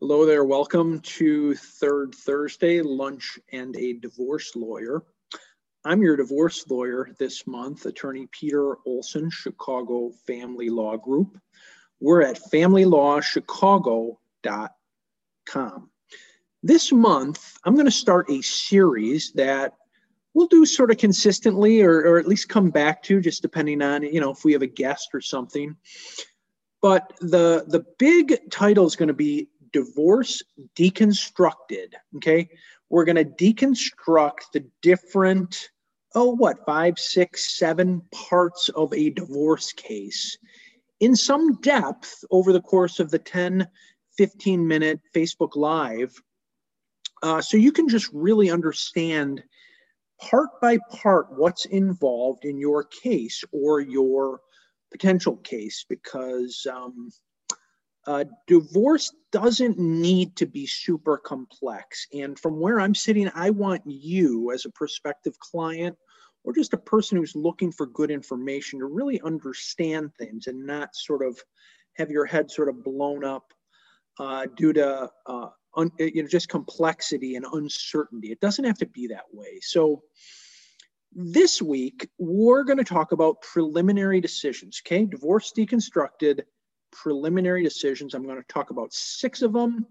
Hello there. Welcome to Third Thursday Lunch and a Divorce Lawyer. I'm your divorce lawyer this month, attorney Peter Olson, Chicago Family Law Group. We're at familylawchicago.com. This month, I'm going to start a series that we'll do sort of consistently or, or at least come back to, just depending on, you know, if we have a guest or something. But the the big title is going to be divorce deconstructed. Okay. We're going to deconstruct the different, oh, what, five, six, seven parts of a divorce case in some depth over the course of the 10, 15 minute Facebook Live. Uh, so you can just really understand part by part what's involved in your case or your potential case because um, uh, divorce doesn't need to be super complex. And from where I'm sitting, I want you as a prospective client or just a person who's looking for good information to really understand things and not sort of have your head sort of blown up uh, due to uh, un, you know just complexity and uncertainty. It doesn't have to be that way. So this week we're going to talk about preliminary decisions. Okay, divorce deconstructed preliminary decisions. I'm going to talk about six of them,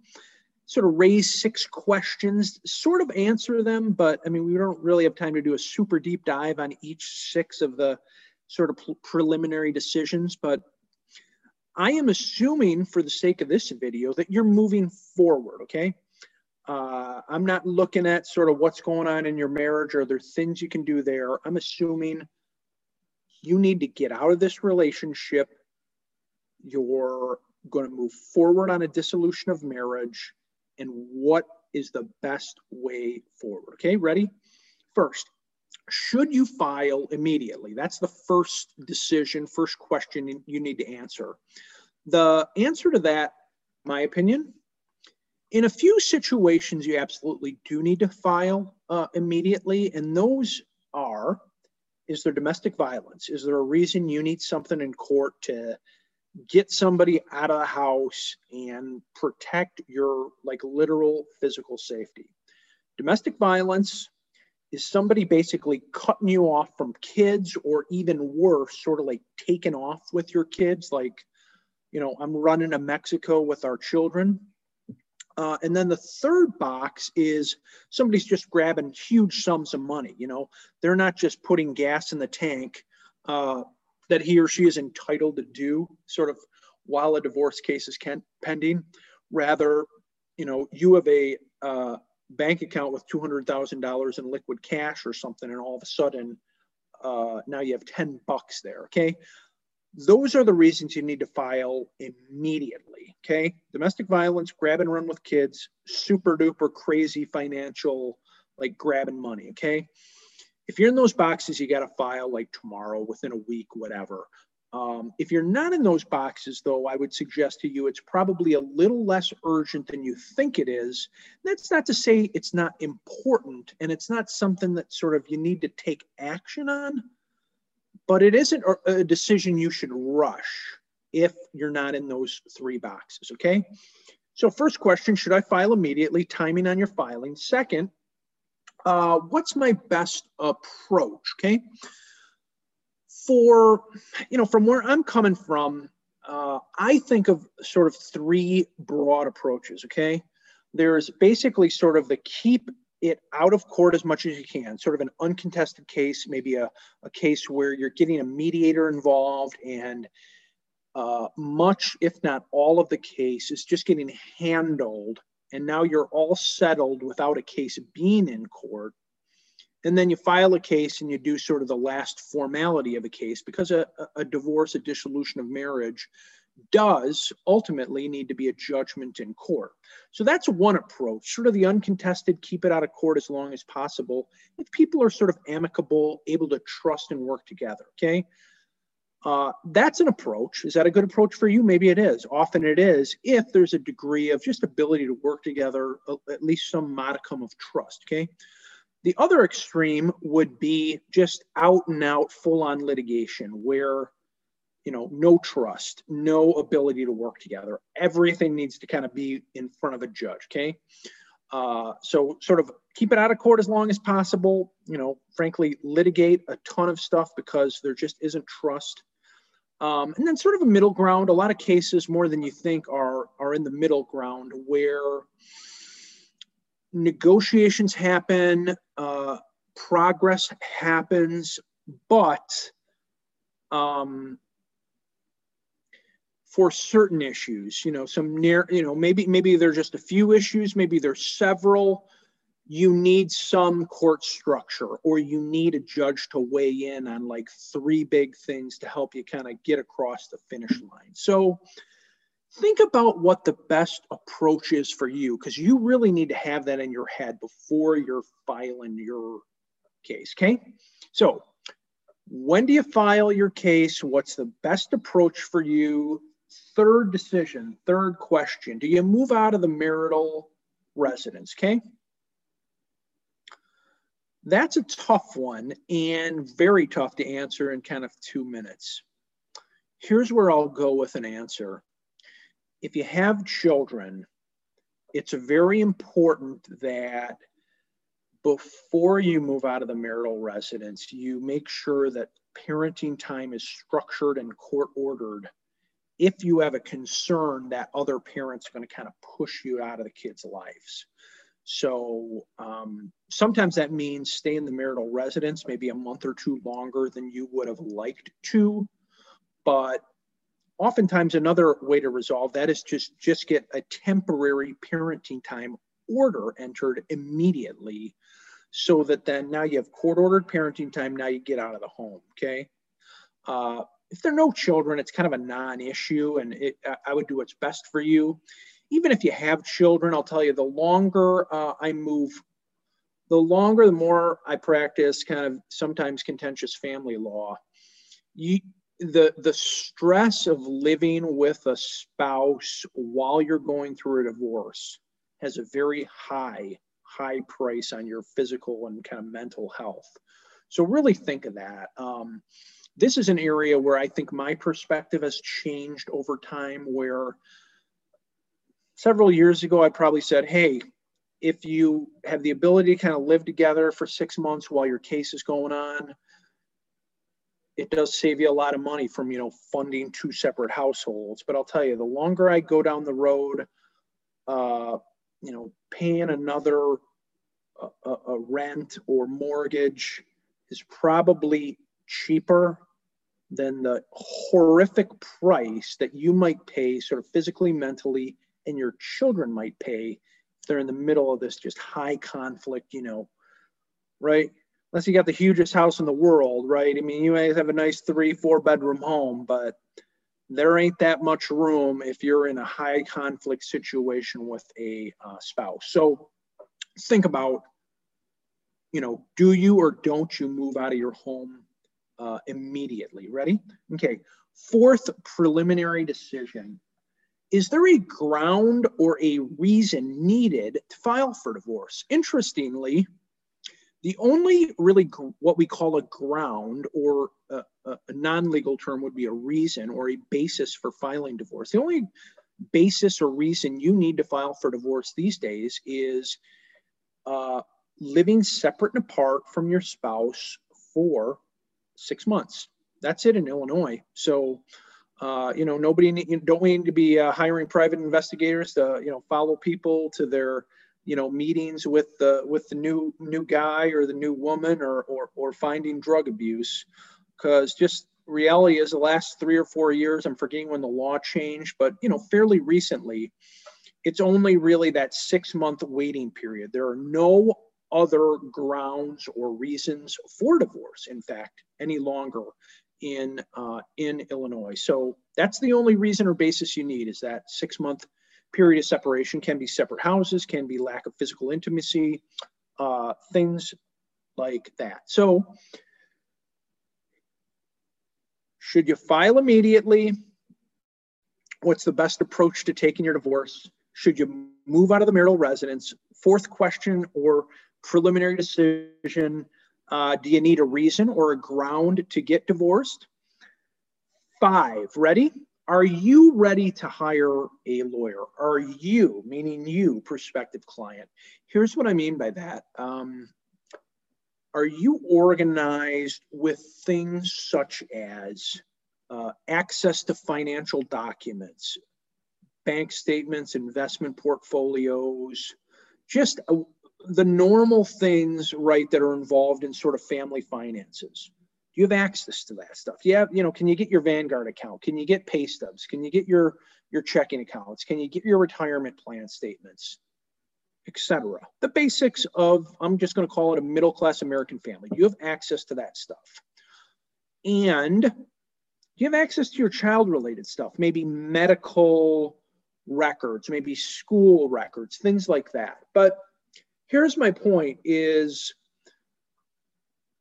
sort of raise six questions, sort of answer them, but I mean, we don't really have time to do a super deep dive on each six of the sort of preliminary decisions. But I am assuming, for the sake of this video, that you're moving forward, okay? Uh, I'm not looking at sort of what's going on in your marriage or there things you can do there. I'm assuming you need to get out of this relationship you're going to move forward on a dissolution of marriage and what is the best way forward. Okay, ready? First, should you file immediately? That's the first decision, first question you need to answer. The answer to that, my opinion, in a few situations, you absolutely do need to file uh, immediately, and those are is there domestic violence? Is there a reason you need something in court to get somebody out of the house and protect your like literal physical safety. Domestic violence is somebody basically cutting you off from kids or even worse, sort of like taking off with your kids. Like, you know, I'm running to Mexico with our children. Uh, and then the third box is somebody's just grabbing huge sums of money. You know, they're not just putting gas in the tank. Uh, that he or she is entitled to do sort of while a divorce case is can, pending. Rather, you know, you have a uh, bank account with $200,000 in liquid cash or something, and all of a sudden, uh, now you have 10 bucks there. Okay. Those are the reasons you need to file immediately. Okay. Domestic violence, grab and run with kids, super duper crazy financial, like grabbing money. Okay if you're in those boxes, you got to file like tomorrow, within a week, whatever. Um, if you're not in those boxes, though, I would suggest to you it's probably a little less urgent than you think it is. That's not to say it's not important and it's not something that sort of you need to take action on, but it isn't a decision you should rush if you're not in those three boxes, okay? So, first question Should I file immediately? Timing on your filing. Second, uh, what's my best approach? Okay. For, you know, from where I'm coming from, uh, I think of sort of three broad approaches. Okay. There's basically sort of the keep it out of court as much as you can, sort of an uncontested case, maybe a, a case where you're getting a mediator involved and uh, much, if not all of the case is just getting handled and now you're all settled without a case being in court. And then you file a case and you do sort of the last formality of a case because a, a divorce, a dissolution of marriage does ultimately need to be a judgment in court. So that's one approach, sort of the uncontested, keep it out of court as long as possible. If people are sort of amicable, able to trust and work together, okay? Uh, that's an approach. Is that a good approach for you? Maybe it is. Often it is, if there's a degree of just ability to work together, uh, at least some modicum of trust. Okay. The other extreme would be just out and out, full on litigation, where you know, no trust, no ability to work together. Everything needs to kind of be in front of a judge. Okay. Uh, so sort of keep it out of court as long as possible. You know, frankly, litigate a ton of stuff because there just isn't trust. Um, and then sort of a middle ground. A lot of cases, more than you think, are are in the middle ground where negotiations happen, uh, progress happens, but um, for certain issues you know some near you know maybe maybe there's just a few issues maybe there's several you need some court structure or you need a judge to weigh in on like three big things to help you kind of get across the finish line so think about what the best approach is for you because you really need to have that in your head before you're filing your case okay so when do you file your case what's the best approach for you third decision, third question, do you move out of the marital residence? Okay. That's a tough one and very tough to answer in kind of two minutes. Here's where I'll go with an answer. If you have children, it's very important that before you move out of the marital residence, you make sure that parenting time is structured and court ordered if you have a concern that other parents are going to kind of push you out of the kids' lives. So um, sometimes that means stay in the marital residence maybe a month or two longer than you would have liked to. But oftentimes another way to resolve that is just just get a temporary parenting time order entered immediately so that then now you have court ordered parenting time now you get out of the home okay uh, if there are no children, it's kind of a non-issue, and it, I would do what's best for you. Even if you have children, I'll tell you, the longer uh, I move, the longer, the more I practice kind of sometimes contentious family law. You, the the stress of living with a spouse while you're going through a divorce has a very high high price on your physical and kind of mental health. So really think of that. Um, this is an area where I think my perspective has changed over time. Where several years ago, I probably said, hey, if you have the ability to kind of live together for six months while your case is going on, it does save you a lot of money from you know funding two separate households. But I'll tell you, the longer I go down the road, uh, you know, paying another a, a rent or mortgage is probably cheaper than the horrific price that you might pay, sort of physically, mentally, and your children might pay if they're in the middle of this just high conflict, you know, right? Unless you got the hugest house in the world, right? I mean, you may have a nice three, four bedroom home, but there ain't that much room if you're in a high conflict situation with a uh, spouse. So think about, you know, do you or don't you move out of your home uh, immediately. Ready? Okay. Fourth preliminary decision. Is there a ground or a reason needed to file for divorce? Interestingly, the only really gr- what we call a ground or a, a, a non legal term would be a reason or a basis for filing divorce. The only basis or reason you need to file for divorce these days is uh, living separate and apart from your spouse for six months. That's it in Illinois. So, uh, you know, nobody need, don't we need to be uh, hiring private investigators to, you know, follow people to their, you know, meetings with the with the new new guy or the new woman or or, or finding drug abuse, because just reality is the last three or four years. I'm forgetting when the law changed, but you know, fairly recently, it's only really that six month waiting period. There are no other grounds or reasons for divorce, in fact, any longer in uh, in Illinois. So that's the only reason or basis you need is that six month period of separation. Can be separate houses, can be lack of physical intimacy, uh, things like that. So should you file immediately? What's the best approach to taking your divorce? Should you move out of the marital residence? Fourth question or preliminary decision. Uh, do you need a reason or a ground to get divorced? five, ready? Are you ready to hire a lawyer? Are you, meaning you, prospective client? Here's what I mean by that. Um, are you organized with things such as uh, access to financial documents, bank statements, investment portfolios, just uh, the normal things, right, that are involved in sort of family finances? Do you have access to that stuff? Yeah, you know, can you get your Vanguard account? Can you get pay stubs? Can you get your your checking accounts? Can you get your retirement plan statements? etc. The basics of, I'm just going to call it a middle class American family. You have access to that stuff. And you have access to your child related stuff, maybe medical records, maybe school records, things like that. But here's my point is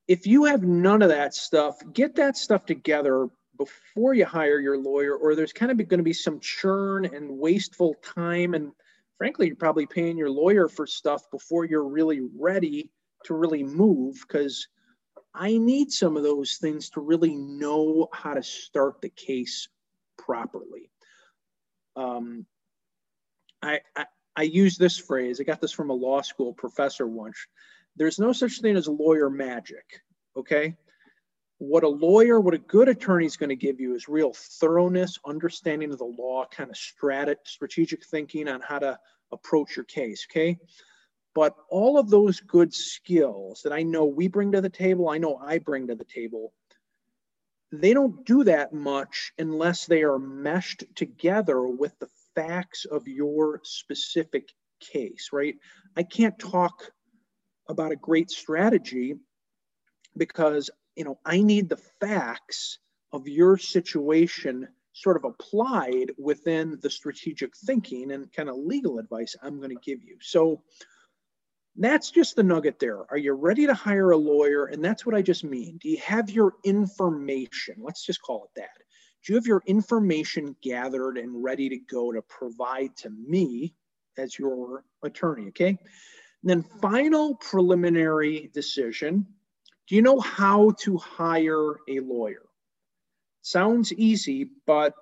if you have none of that stuff, get that stuff together before you hire your lawyer, or there's kind of going to be some churn and wasteful time. And frankly, you're probably paying your lawyer for stuff before you're really ready to really move because I need some of those things to really know how to start the case properly. Um, I, I, I use this phrase, I got this from a law school professor once there's no such thing as lawyer magic, okay? What a lawyer, what a good attorney is going to give you is real thoroughness, understanding of the law, kind of strat- strategic thinking on how to approach your case, okay? But all of those good skills that I know we bring to the table, I know I bring to the table, they don't do that much unless they are meshed together with the facts of your specific case, right? I can't talk about a great strategy because you know i need the facts of your situation sort of applied within the strategic thinking and kind of legal advice i'm going to give you. So that's just the nugget there. Are you ready to hire a lawyer? And that's what i just mean. Do you have your information? Let's just call it that do you have your information gathered and ready to go to provide to me as your attorney okay and then final preliminary decision. Do you know how to hire a lawyer? Sounds easy, but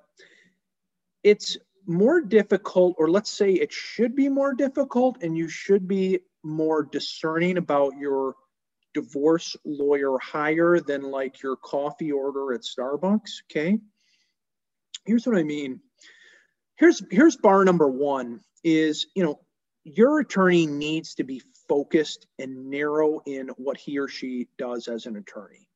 it's more difficult, or let's say it should be more difficult, and you should be more discerning about your divorce lawyer hire than like your coffee order at Starbucks. Okay. Here's what I mean. Here's here's bar number one is you know your attorney needs to be focused and narrow in what he or she does as an attorney.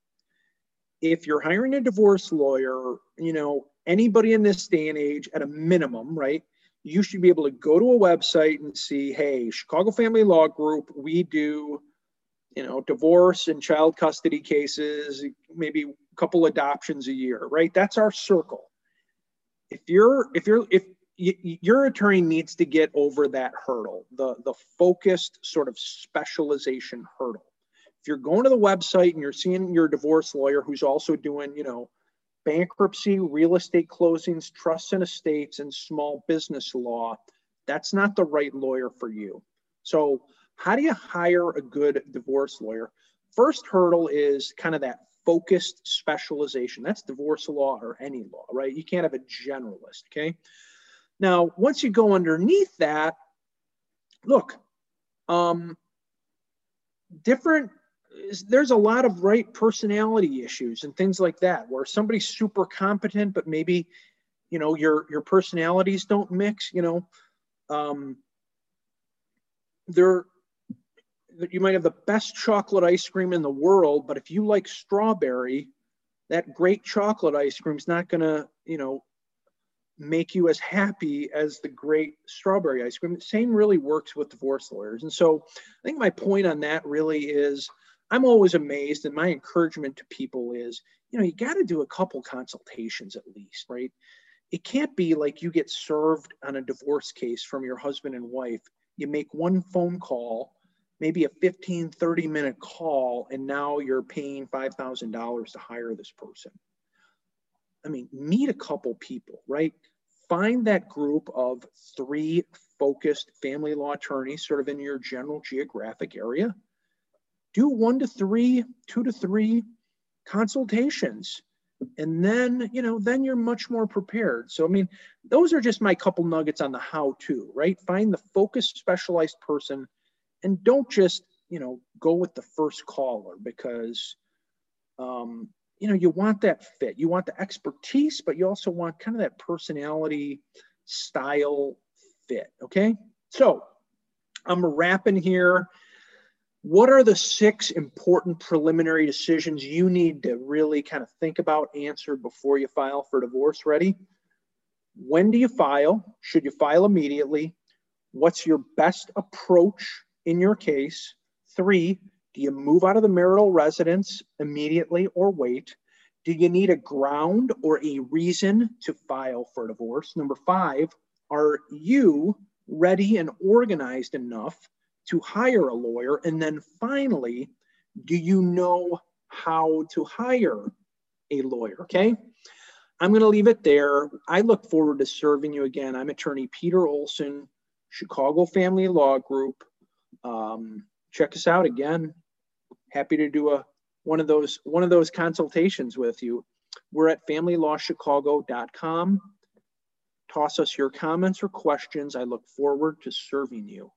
If you're hiring a divorce lawyer, you know, anybody in this day and age at a minimum, right? You should be able to go to a website and see, hey, Chicago Family Law Group, we do, you know, divorce and child custody cases, maybe a couple adoptions a year, right? That's our circle. If you're if you're if your attorney needs to get over that hurdle, the, the focused sort of specialization hurdle. If you're going to the website and you're seeing your divorce lawyer who's also doing, you know, bankruptcy, real estate closings, trusts and estates, and small business law, that's not the right lawyer for you. So, how do you hire a good divorce lawyer? First hurdle is kind of that focused specialization. That's divorce law or any law, right? You can't have a generalist, okay? Now, once you go underneath that, look, um, different, there's a lot of right personality issues and things like that where somebody's super competent, but maybe, you know, your, your personalities don't mix, you know, um, there, you might have the best chocolate ice cream in the world, but if you like strawberry, that great chocolate ice cream is not going to, you know, make you as happy as the great strawberry ice cream. The same really works with divorce lawyers. And so I think my point on that really is I'm always amazed, and my encouragement to people is, you know, you got to do a couple consultations at least, right? It can't be like you get served on a divorce case from your husband and wife. You make one phone call, maybe a 15, 30 minute call, and now you're paying $5,000 to hire this person. I mean, meet a couple people, right? Find that group of three focused family law attorneys sort of in your general geographic area. Do one to three, two to three consultations and then you know then you're much more prepared so i mean those are just my couple nuggets on the how to right find the focused specialized person and don't just you know go with the first caller because um, you know you want that fit you want the expertise but you also want kind of that personality style fit okay so i'm wrapping here what are the six important preliminary decisions you need to really kind of think about, answer before you file for divorce? Ready? When do you file? Should you file immediately? What's your best approach in your case? Three, do you move out of the marital residence immediately or wait? Do you need a ground or a reason to file for divorce? Number five, are you ready and organized enough to hire a lawyer? And then finally, do you know how to hire a lawyer? Okay. I'm going to leave it there. I look forward to serving you again. I'm attorney Peter Olson, Chicago Family Law Group. Um, check us out again. Happy to do a one of those one of those consultations with you. We're at familylawchicago.com. Toss us your comments or questions. I look forward to serving you.